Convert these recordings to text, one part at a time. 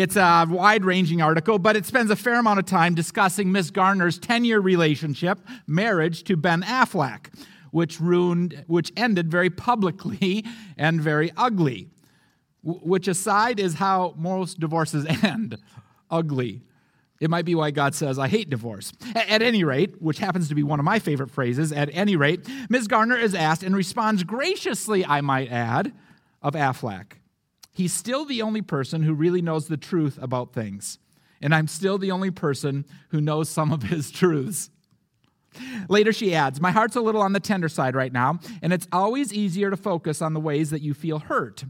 It's a wide ranging article, but it spends a fair amount of time discussing Miss Garner's 10 year relationship, marriage to Ben Affleck, which, ruined, which ended very publicly and very ugly. Which aside is how most divorces end ugly. It might be why God says, I hate divorce. At any rate, which happens to be one of my favorite phrases, at any rate, Ms. Garner is asked and responds graciously, I might add, of Affleck. He's still the only person who really knows the truth about things. And I'm still the only person who knows some of his truths. Later, she adds, My heart's a little on the tender side right now, and it's always easier to focus on the ways that you feel hurt.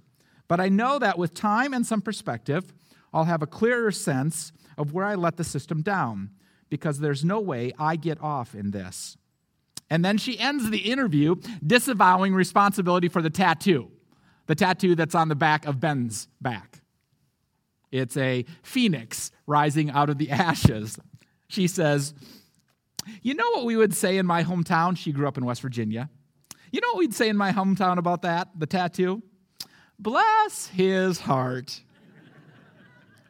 But I know that with time and some perspective, I'll have a clearer sense of where I let the system down, because there's no way I get off in this. And then she ends the interview disavowing responsibility for the tattoo the tattoo that's on the back of Ben's back. It's a phoenix rising out of the ashes. She says, You know what we would say in my hometown? She grew up in West Virginia. You know what we'd say in my hometown about that, the tattoo? Bless his heart.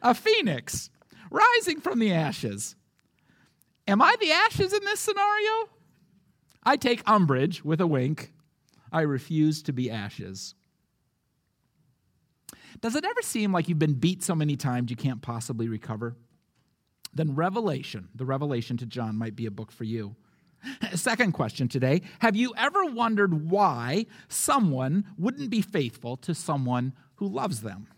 a phoenix rising from the ashes. Am I the ashes in this scenario? I take umbrage with a wink. I refuse to be ashes. Does it ever seem like you've been beat so many times you can't possibly recover? Then Revelation, the Revelation to John, might be a book for you. Second question today Have you ever wondered why someone wouldn't be faithful to someone who loves them?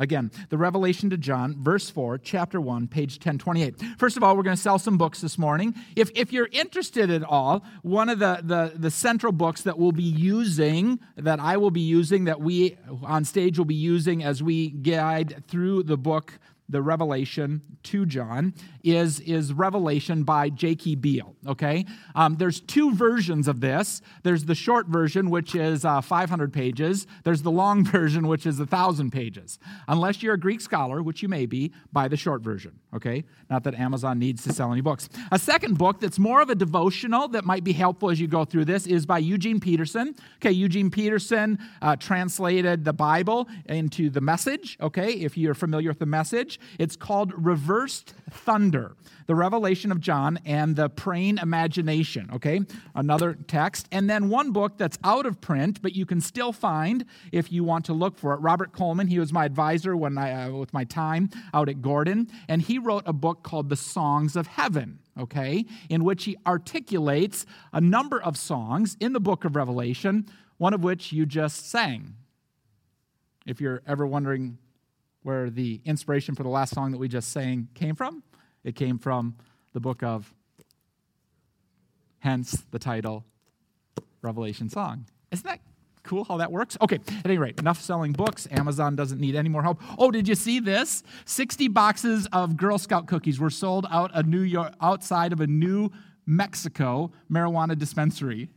Again, the revelation to John, verse 4, chapter 1, page 1028. First of all, we're going to sell some books this morning. If, if you're interested at all, one of the, the, the central books that we'll be using, that I will be using, that we on stage will be using as we guide through the book the Revelation to John is, is Revelation by G.K. Beale, okay? Um, there's two versions of this. There's the short version, which is uh, 500 pages. There's the long version, which is a 1,000 pages. Unless you're a Greek scholar, which you may be, buy the short version, okay? Not that Amazon needs to sell any books. A second book that's more of a devotional that might be helpful as you go through this is by Eugene Peterson. Okay, Eugene Peterson uh, translated the Bible into the message, okay, if you're familiar with the message. It's called Reversed Thunder, the revelation of John and the praying imagination, okay? Another text. And then one book that's out of print, but you can still find if you want to look for it. Robert Coleman, he was my advisor when I, uh, with my time out at Gordon, and he wrote a book called The Songs of Heaven okay, in which he articulates a number of songs in the book of Revelation, one of which you just sang. If you're ever wondering where the inspiration for the last song that we just sang came from. It came from the book of, hence the title, Revelation Song. Isn't that cool how that works? Okay, at any rate, enough selling books. Amazon doesn't need any more help. Oh, did you see this? 60 boxes of Girl Scout cookies were sold out a New York outside of a New Mexico marijuana dispensary.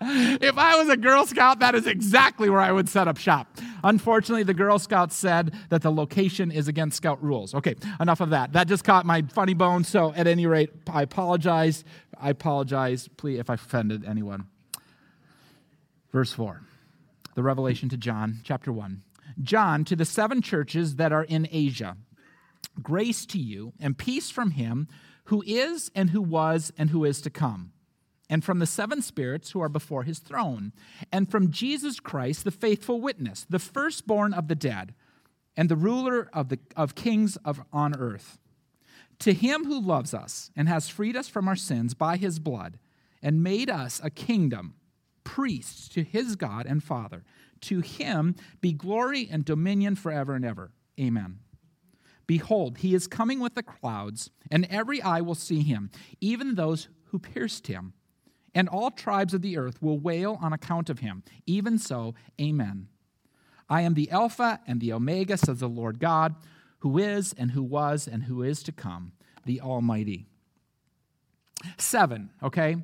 If I was a Girl Scout, that is exactly where I would set up shop. Unfortunately, the Girl Scouts said that the location is against Scout rules. Okay, enough of that. That just caught my funny bone. So, at any rate, I apologize. I apologize, please, if I offended anyone. Verse 4, the revelation to John, chapter 1. John, to the seven churches that are in Asia, grace to you and peace from him who is and who was and who is to come and from the seven spirits who are before his throne, and from Jesus Christ, the faithful witness, the firstborn of the dead, and the ruler of, the, of kings of, on earth. To him who loves us and has freed us from our sins by his blood, and made us a kingdom, priests to his God and Father, to him be glory and dominion forever and ever. Amen. Behold, he is coming with the clouds, and every eye will see him, even those who pierced him and all tribes of the earth will wail on account of him. Even so, amen. I am the Alpha and the Omega, says the Lord God, who is and who was and who is to come, the Almighty. Seven, okay?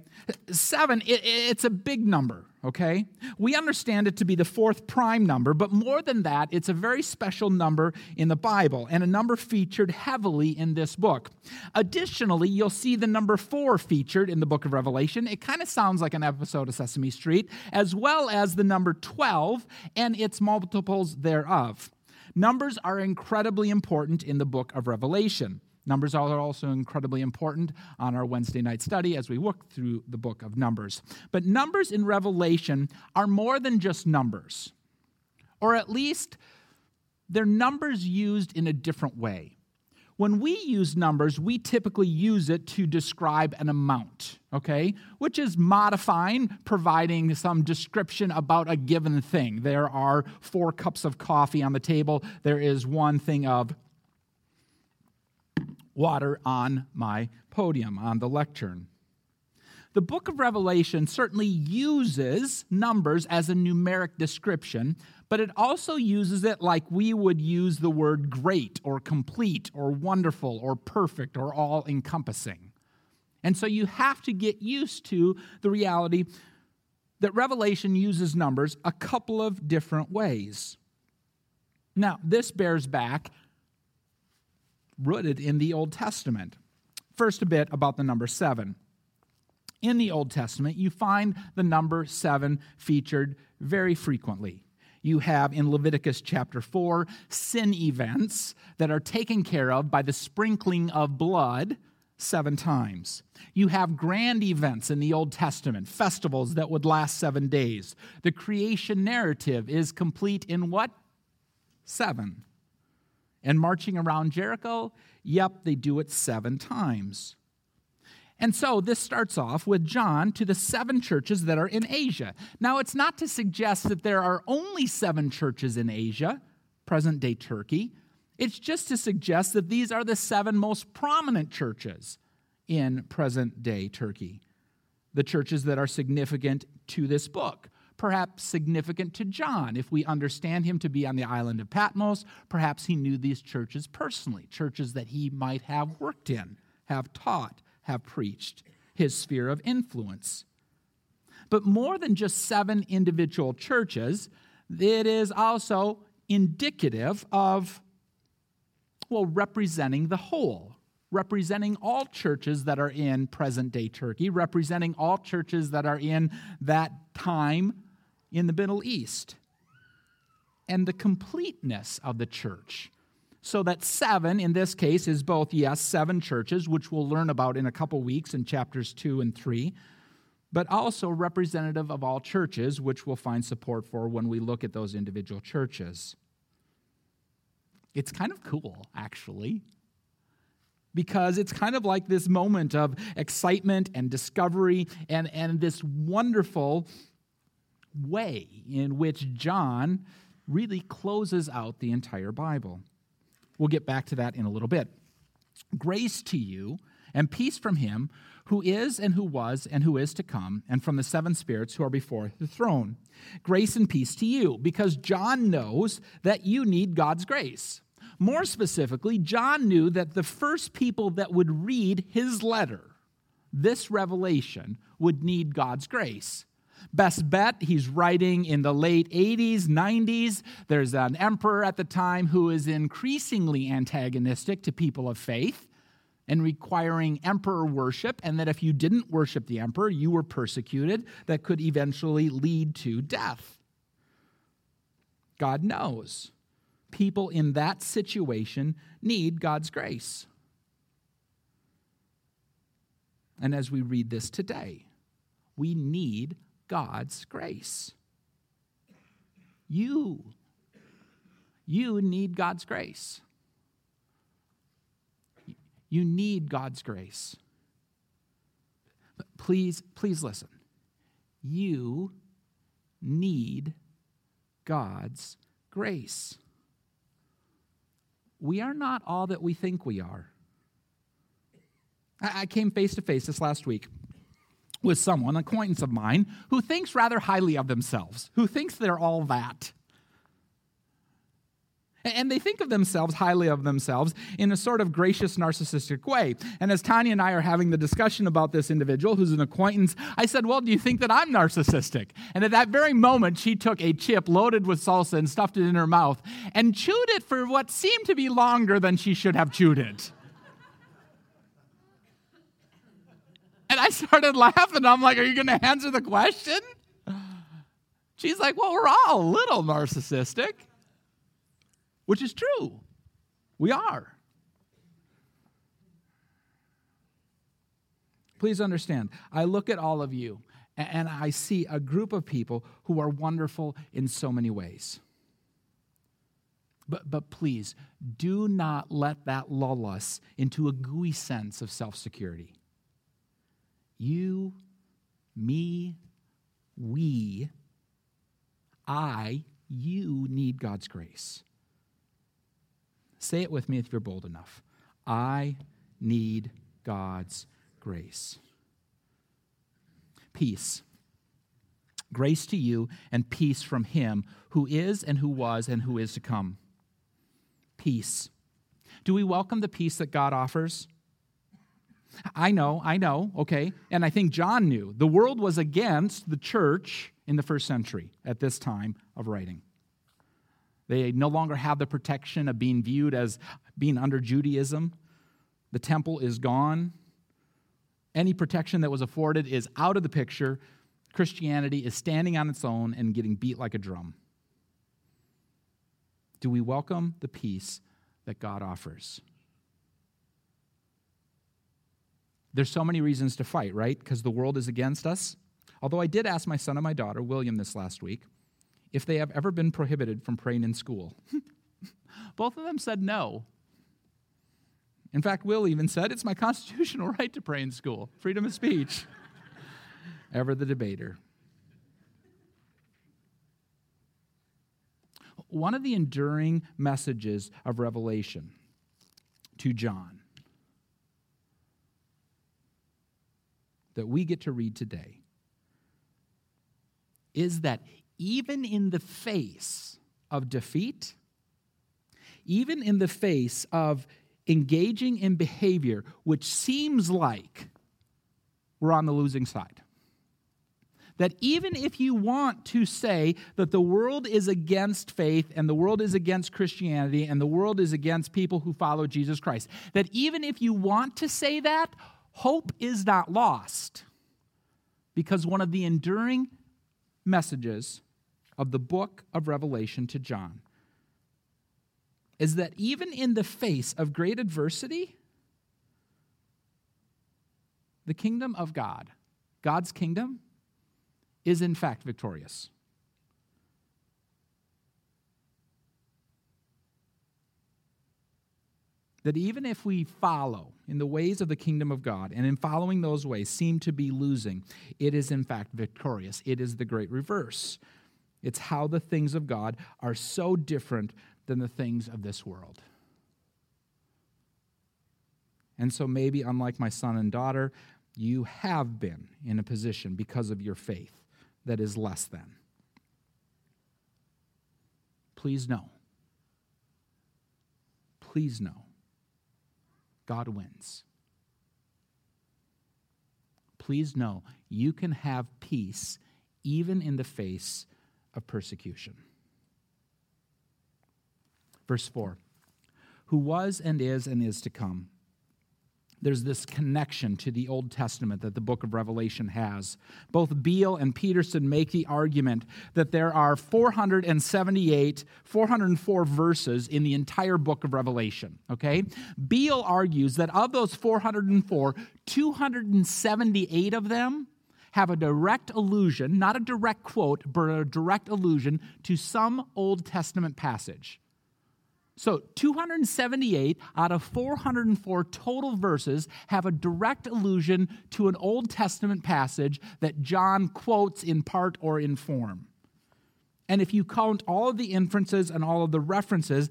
Seven, it, it's a big number, okay? We understand it to be the fourth prime number, but more than that, it's a very special number in the Bible and a number featured heavily in this book. Additionally, you'll see the number four featured in the book of Revelation. It kind of sounds like an episode of Sesame Street, as well as the number 12 and its multiples thereof. Numbers are incredibly important in the book of Revelation. Numbers are also incredibly important on our Wednesday night study as we work through the book of Numbers. But numbers in Revelation are more than just numbers, or at least they're numbers used in a different way. When we use numbers, we typically use it to describe an amount, okay? Which is modifying, providing some description about a given thing. There are four cups of coffee on the table. There is one thing of water on my podium, on the lectern. The book of Revelation certainly uses numbers as a numeric description, but it also uses it like we would use the word great or complete or wonderful or perfect or all encompassing. And so you have to get used to the reality that Revelation uses numbers a couple of different ways. Now, this bears back rooted in the Old Testament. First, a bit about the number seven. In the Old Testament, you find the number seven featured very frequently. You have in Leviticus chapter 4 sin events that are taken care of by the sprinkling of blood seven times. You have grand events in the Old Testament, festivals that would last seven days. The creation narrative is complete in what? Seven. And marching around Jericho, yep, they do it seven times. And so this starts off with John to the seven churches that are in Asia. Now, it's not to suggest that there are only seven churches in Asia, present day Turkey. It's just to suggest that these are the seven most prominent churches in present day Turkey, the churches that are significant to this book perhaps significant to John. If we understand him to be on the island of Patmos, perhaps he knew these churches personally, churches that he might have worked in, have taught, have preached, his sphere of influence. But more than just seven individual churches, it is also indicative of, well, representing the whole, representing all churches that are in present day Turkey, representing all churches that are in that time in the Middle East, and the completeness of the church. So that seven, in this case, is both, yes, seven churches, which we'll learn about in a couple weeks in chapters two and three, but also representative of all churches, which we'll find support for when we look at those individual churches. It's kind of cool, actually because it's kind of like this moment of excitement and discovery and, and this wonderful way in which John really closes out the entire Bible. We'll get back to that in a little bit. Grace to you and peace from him who is and who was and who is to come, and from the seven spirits who are before the throne. Grace and peace to you, because John knows that you need God's grace. More specifically, John knew that the first people that would read his letter, this revelation, would need God's grace. Best bet, he's writing in the late 80s, 90s. There's an emperor at the time who is increasingly antagonistic to people of faith and requiring emperor worship, and that if you didn't worship the emperor, you were persecuted, that could eventually lead to death. God knows. People in that situation need God's grace. And as we read this today, we need God's grace. You, you need God's grace. You need God's grace. Please, please listen. You need God's grace. We are not all that we think we are. I came face to face this last week with someone, an acquaintance of mine, who thinks rather highly of themselves, who thinks they're all that. And they think of themselves highly of themselves in a sort of gracious, narcissistic way. And as Tanya and I are having the discussion about this individual who's an acquaintance, I said, Well, do you think that I'm narcissistic? And at that very moment, she took a chip loaded with salsa and stuffed it in her mouth and chewed it for what seemed to be longer than she should have chewed it. And I started laughing. I'm like, Are you going to answer the question? She's like, Well, we're all a little narcissistic which is true. We are. Please understand, I look at all of you and I see a group of people who are wonderful in so many ways. But, but please, do not let that lull us into a gooey sense of self security. You, me, we, I, you need God's grace. Say it with me if you're bold enough. I need God's grace. Peace. Grace to you and peace from Him who is and who was and who is to come. Peace. Do we welcome the peace that God offers? I know, I know, okay. And I think John knew. The world was against the church in the first century at this time of writing. They no longer have the protection of being viewed as being under Judaism. The temple is gone. Any protection that was afforded is out of the picture. Christianity is standing on its own and getting beat like a drum. Do we welcome the peace that God offers? There's so many reasons to fight, right? Because the world is against us. Although I did ask my son and my daughter, William, this last week, if they have ever been prohibited from praying in school. Both of them said no. In fact, Will even said, It's my constitutional right to pray in school, freedom of speech. Ever the debater. One of the enduring messages of Revelation to John that we get to read today is that even in the face of defeat, even in the face of engaging in behavior which seems like we're on the losing side. That even if you want to say that the world is against faith and the world is against Christianity and the world is against people who follow Jesus Christ, that even if you want to say that, hope is not lost. Because one of the enduring messages of the book of Revelation to John is that even in the face of great adversity, the kingdom of God, God's kingdom, is in fact victorious. That even if we follow in the ways of the kingdom of God and in following those ways seem to be losing, it is in fact victorious. It is the great reverse. It's how the things of God are so different than the things of this world. And so, maybe, unlike my son and daughter, you have been in a position because of your faith that is less than. Please know. Please know. God wins. Please know you can have peace even in the face of persecution. Verse 4 Who was and is and is to come. There's this connection to the Old Testament that the book of Revelation has. Both Beale and Peterson make the argument that there are 478, 404 verses in the entire book of Revelation. Okay? Beale argues that of those 404, 278 of them have a direct allusion, not a direct quote, but a direct allusion to some Old Testament passage. So, 278 out of 404 total verses have a direct allusion to an Old Testament passage that John quotes in part or in form. And if you count all of the inferences and all of the references,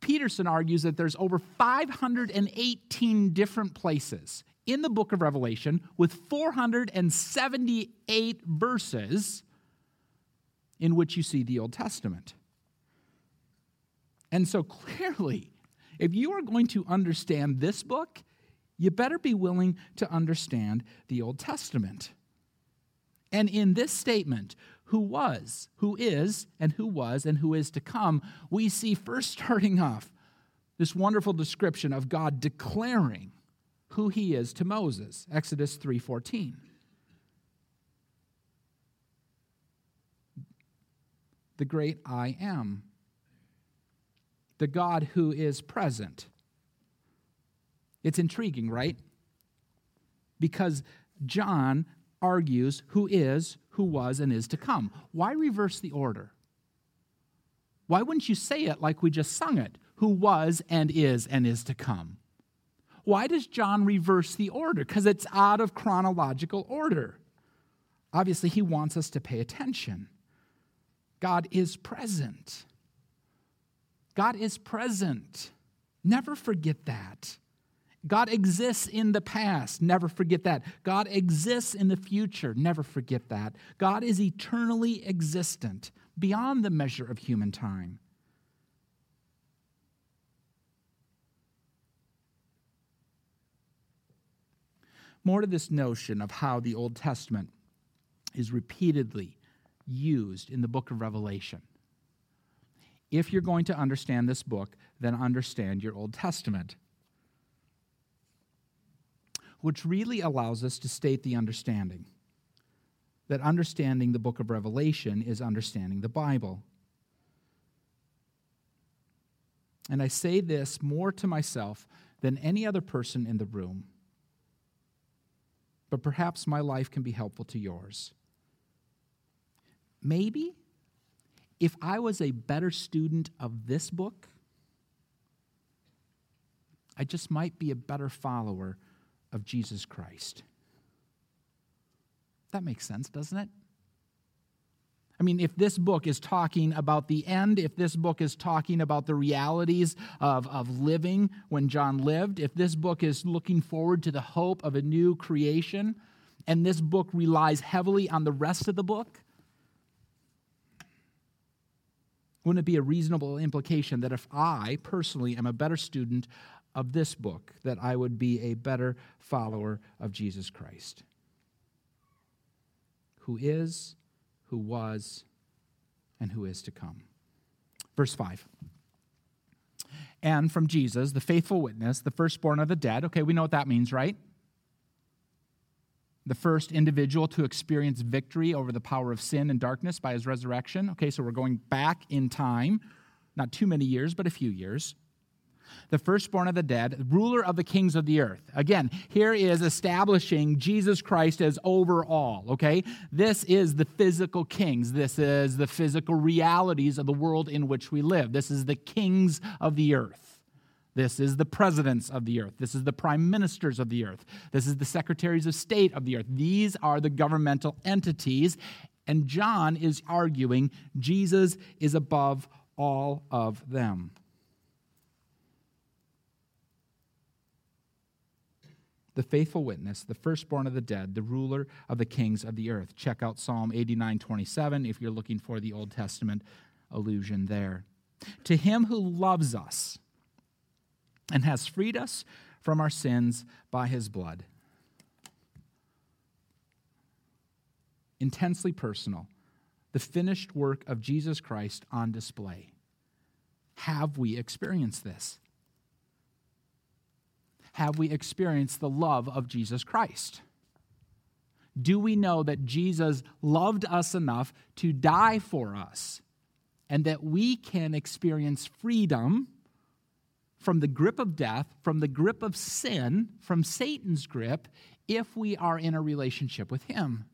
Peterson argues that there's over 518 different places in the book of Revelation with 478 verses in which you see the Old Testament. And so clearly, if you are going to understand this book, you better be willing to understand the Old Testament. And in this statement, who was, who is, and who was, and who is to come, we see first starting off this wonderful description of God declaring who he is to Moses. Exodus 3:14. The great I am. The God who is present. It's intriguing, right? Because John argues who is, who was, and is to come. Why reverse the order? Why wouldn't you say it like we just sung it? Who was, and is, and is to come. Why does John reverse the order? Because it's out of chronological order. Obviously, he wants us to pay attention. God is present. God is present. Never forget that. God exists in the past. Never forget that. God exists in the future. Never forget that. God is eternally existent, beyond the measure of human time. More to this notion of how the Old Testament is repeatedly used in the book of Revelation. If you're going to understand this book, then understand your Old Testament which really allows us to state the understanding that understanding the book of Revelation is understanding the Bible. And I say this more to myself than any other person in the room, but perhaps my life can be helpful to yours. Maybe if I was a better student of this book, I just might be a better follower of Jesus Christ. That makes sense, doesn't it? I mean, if this book is talking about the end, if this book is talking about the realities of, of living when John lived, if this book is looking forward to the hope of a new creation, and this book relies heavily on the rest of the book, wouldn't it be a reasonable implication that if I personally am a better student of this book that I would be a better follower of Jesus Christ, who is, who was, and who is to come. Verse 5. And from Jesus, the faithful witness, the firstborn of the dead. Okay, we know what that means, right? The first individual to experience victory over the power of sin and darkness by his resurrection. Okay, so we're going back in time, not too many years, but a few years the firstborn of the dead, ruler of the kings of the earth. Again, here is establishing Jesus Christ as over all, okay? This is the physical kings. This is the physical realities of the world in which we live. This is the kings of the earth. This is the presidents of the earth. This is the prime ministers of the earth. This is the secretaries of state of the earth. These are the governmental entities. And John is arguing Jesus is above all of them. the faithful witness, the firstborn of the dead, the ruler of the kings of the earth. Check out Psalm 89 27 if you're looking for the Old Testament allusion there. To him who loves us and has freed us from our sins by his blood. Intensely personal, the finished work of Jesus Christ on display. Have we experienced this? have we experienced the love of Jesus Christ? Do we know that Jesus loved us enough to die for us and that we can experience freedom from the grip of death, from the grip of sin, from Satan's grip, if we are in a relationship with Him?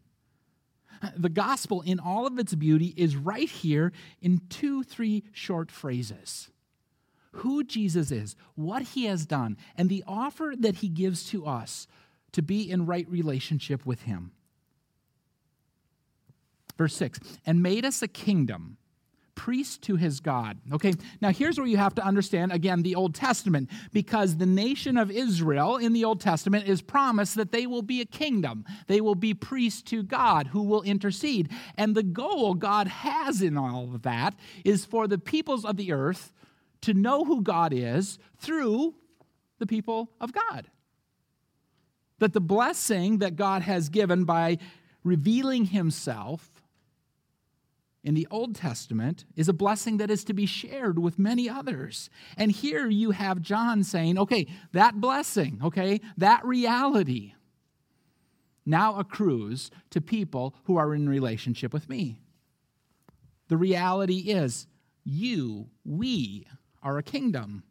The gospel, in all of its beauty, is right here in two, three short phrases who Jesus is, what he has done, and the offer that he gives to us to be in right relationship with him. Verse 6 and made us a kingdom, priest to his God. Okay, now here's where you have to understand again the Old Testament, because the nation of Israel in the Old Testament is promised that they will be a kingdom. They will be priests to God who will intercede. And the goal God has in all of that is for the peoples of the earth to know who God is through the people of God. That the blessing that God has given by revealing himself in the Old Testament is a blessing that is to be shared with many others. And here you have John saying, okay, that blessing, okay, that reality now accrues to people who are in relationship with me. The reality is, you, we are a kingdom,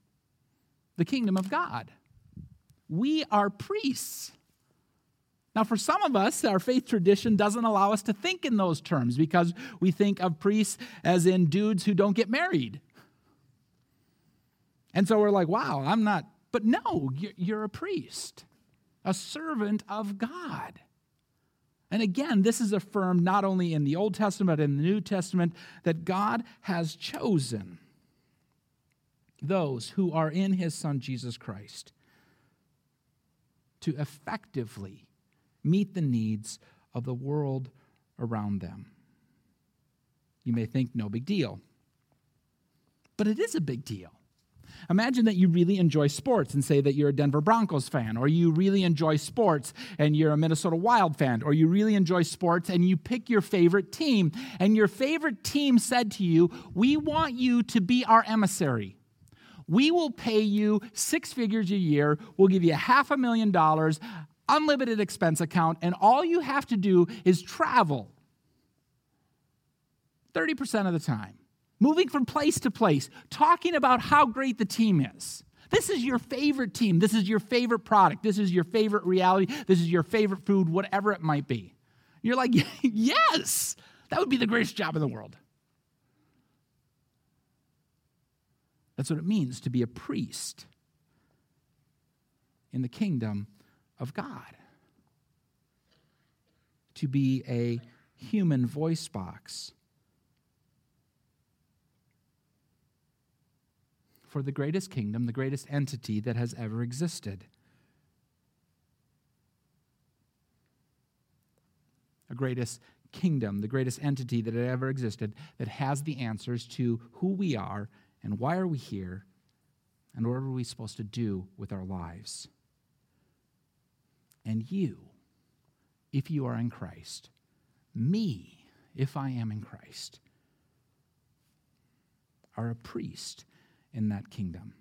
the kingdom of God. We are priests. Now, for some of us, our faith tradition doesn't allow us to think in those terms because we think of priests as in dudes who don't get married. And so we're like, wow, I'm not, but no, you're a priest, a servant of God. And again, this is affirmed not only in the Old Testament, but in the New Testament, that God has chosen those who are in his Son Jesus Christ to effectively meet the needs of the world around them. You may think, no big deal. But it is a big deal. Imagine that you really enjoy sports and say that you're a Denver Broncos fan, or you really enjoy sports and you're a Minnesota Wild fan, or you really enjoy sports and you pick your favorite team, and your favorite team said to you, We want you to be our emissary. We will pay you six figures a year. We'll give you half a million dollars unlimited expense account, and all you have to do is travel 30% of the time, moving from place to place, talking about how great the team is. This is your favorite team. This is your favorite product. This is your favorite reality. This is your favorite food, whatever it might be. You're like, yes, that would be the greatest job in the world. That's what it means to be a priest in the kingdom of God, to be a human voice box for the greatest kingdom, the greatest entity that has ever existed. A greatest kingdom, the greatest entity that had ever existed, that has the answers to who we are and why are we here and what are we supposed to do with our lives and you, if you are in Christ, me, if I am in Christ, are a priest in that kingdom.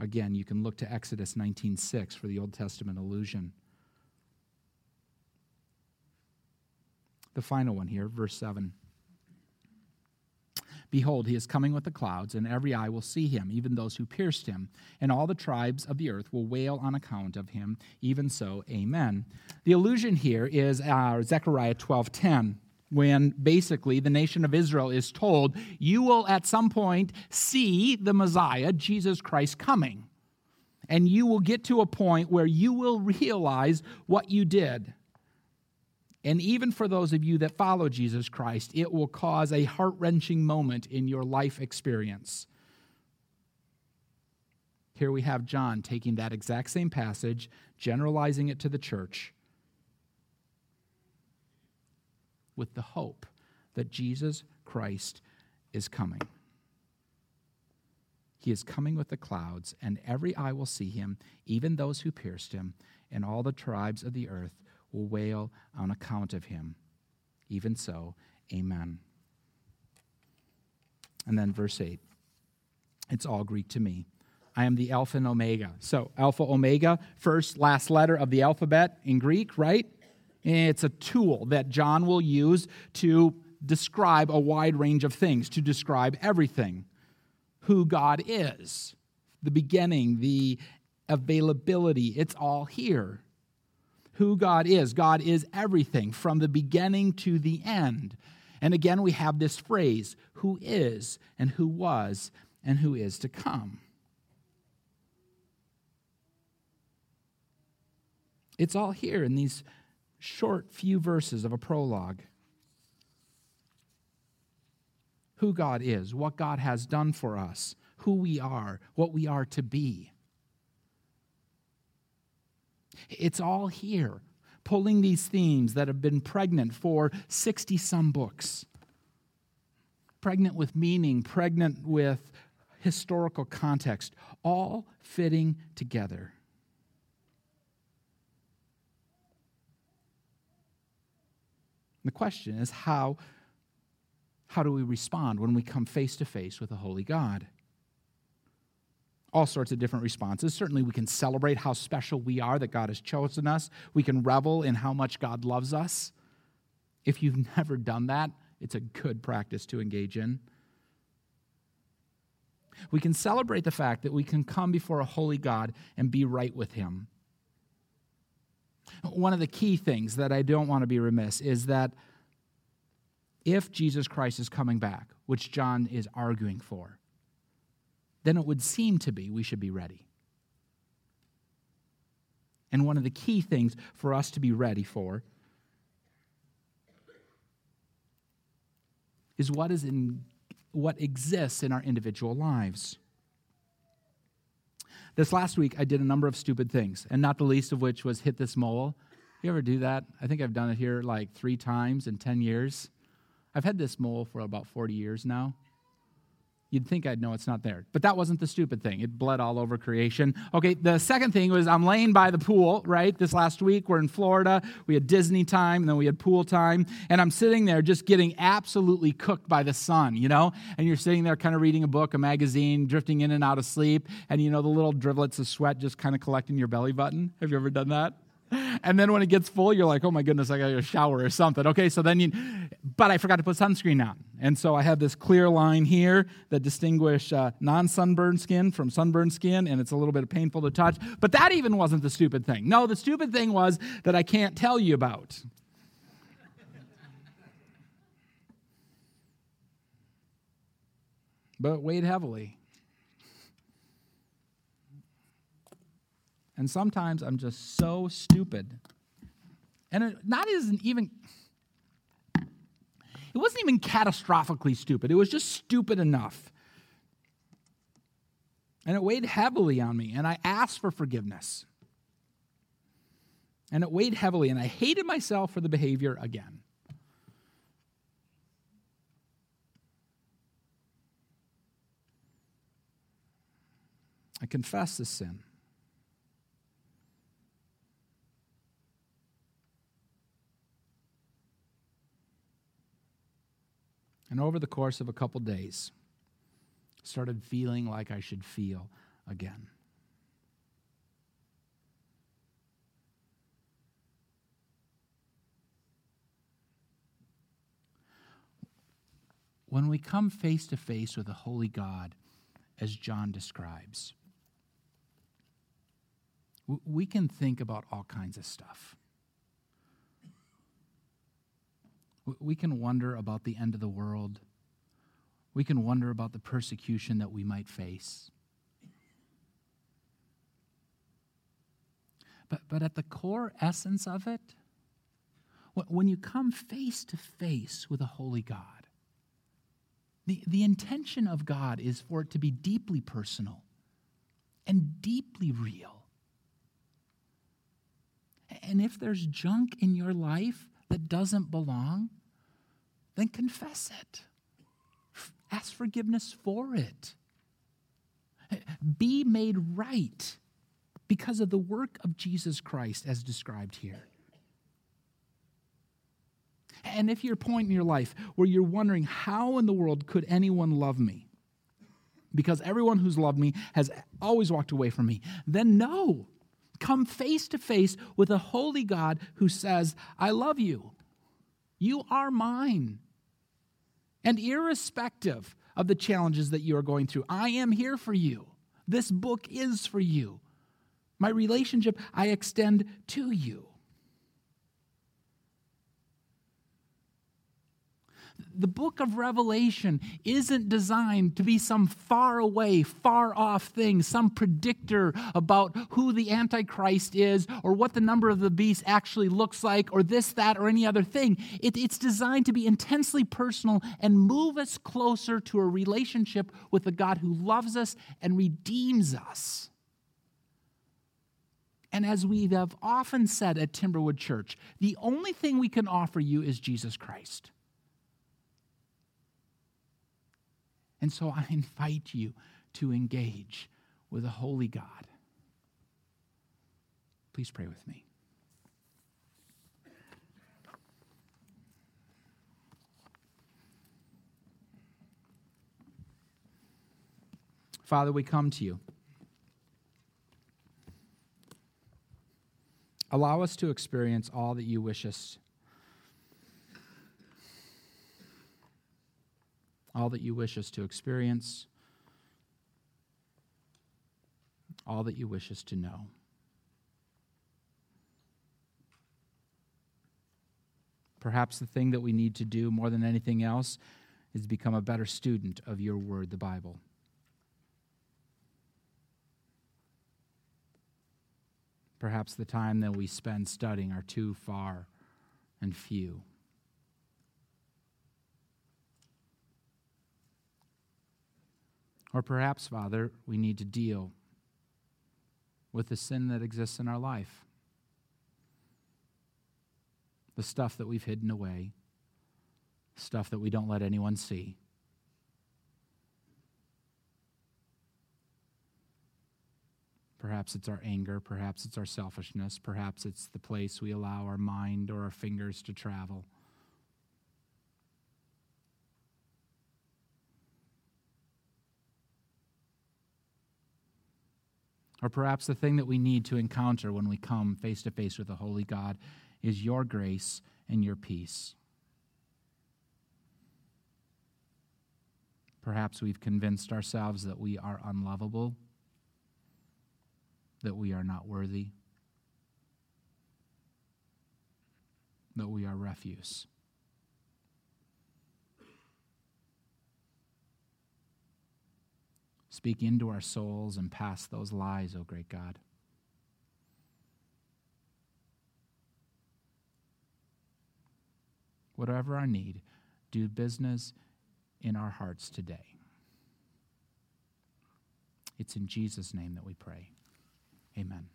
Again, you can look to Exodus 19:6 for the Old Testament allusion. The final one here, verse 7. Behold, he is coming with the clouds, and every eye will see him, even those who pierced him. And all the tribes of the earth will wail on account of him. Even so, amen. The allusion here is uh, Zechariah 12:10 when basically the nation of Israel is told, You will at some point see the Messiah, Jesus Christ, coming. And you will get to a point where you will realize what you did. And even for those of you that follow Jesus Christ, it will cause a heart wrenching moment in your life experience. Here we have John taking that exact same passage, generalizing it to the church, with the hope that Jesus Christ is coming. He is coming with the clouds, and every eye will see him, even those who pierced him, and all the tribes of the earth will wail on account of him. Even so, amen. And then verse 8. It's all Greek to me. I am the Alpha and Omega. So, Alpha, Omega, first, last letter of the alphabet in Greek, right? It's a tool that John will use to describe a wide range of things, to describe everything. Who God is, the beginning, the availability, it's all here who God is. God is everything from the beginning to the end. And again, we have this phrase who is, and who was, and who is to come. It's all here in these short few verses of a prologue. Who God is, what God has done for us, who we are, what we are to be. It's all here, pulling these themes that have been pregnant for 60 some books. pregnant with meaning, pregnant with historical context, all fitting together. The question is how, how do we respond when we come face to face with a holy God? All sorts of different responses. Certainly, we can celebrate how special we are that God has chosen us. We can revel in how much God loves us. If you've never done that, it's a good practice to engage in. We can celebrate the fact that we can come before a holy God and be right with Him. One of the key things that I don't want to be remiss is that if Jesus Christ is coming back, which John is arguing for, then it would seem to be we should be ready. And one of the key things for us to be ready for is what is in what exists in our individual lives. This last week, I did a number of stupid things, and not the least of which was hit this mole. You ever do that? I think I've done it here like three times in 10 years. I've had this mole for about 40 years now. You'd think I'd know it's not there. But that wasn't the stupid thing. It bled all over creation. Okay, the second thing was I'm laying by the pool, right? This last week, we're in Florida. We had Disney time, and then we had pool time. And I'm sitting there just getting absolutely cooked by the sun, you know? And you're sitting there kind of reading a book, a magazine, drifting in and out of sleep. And, you know, the little driblets of sweat just kind of collecting your belly button. Have you ever done that? And then when it gets full, you're like, oh my goodness, I got to shower or something. Okay, so then you, but I forgot to put sunscreen on. And so I have this clear line here that distinguish uh, non sunburned skin from sunburned skin, and it's a little bit painful to touch. But that even wasn't the stupid thing. No, the stupid thing was that I can't tell you about. but weighed heavily. And sometimes I'm just so stupid. And it not isn't even it wasn't even catastrophically stupid. It was just stupid enough. And it weighed heavily on me, and I asked for forgiveness. And it weighed heavily, and I hated myself for the behavior again. I confess the sin. And over the course of a couple days, started feeling like I should feel again. When we come face to face with a holy God, as John describes, we can think about all kinds of stuff. We can wonder about the end of the world. We can wonder about the persecution that we might face. But, but at the core essence of it, when you come face to face with a holy God, the, the intention of God is for it to be deeply personal and deeply real. And if there's junk in your life that doesn't belong, then confess it. Ask forgiveness for it. Be made right because of the work of Jesus Christ as described here. And if you're a point in your life where you're wondering, how in the world could anyone love me? Because everyone who's loved me has always walked away from me, then no. Come face to face with a holy God who says, I love you. You are mine. And irrespective of the challenges that you are going through, I am here for you. This book is for you. My relationship I extend to you. The book of Revelation isn't designed to be some far away, far off thing, some predictor about who the Antichrist is or what the number of the beast actually looks like or this, that, or any other thing. It, it's designed to be intensely personal and move us closer to a relationship with the God who loves us and redeems us. And as we have often said at Timberwood Church, the only thing we can offer you is Jesus Christ. And so I invite you to engage with a holy God. Please pray with me. Father, we come to you. Allow us to experience all that you wish us. All that you wish us to experience. All that you wish us to know. Perhaps the thing that we need to do more than anything else is become a better student of your word, the Bible. Perhaps the time that we spend studying are too far and few. Or perhaps, Father, we need to deal with the sin that exists in our life, the stuff that we've hidden away, stuff that we don't let anyone see. Perhaps it's our anger. Perhaps it's our selfishness. Perhaps it's the place we allow our mind or our fingers to travel. Or perhaps the thing that we need to encounter when we come face to face with the Holy God is your grace and your peace. Perhaps we've convinced ourselves that we are unlovable that we are not worthy, that we are refuse. Speak into our souls and pass those lies, O oh great God. Whatever our need, do business in our hearts today. It's in Jesus' name that we pray. Amen.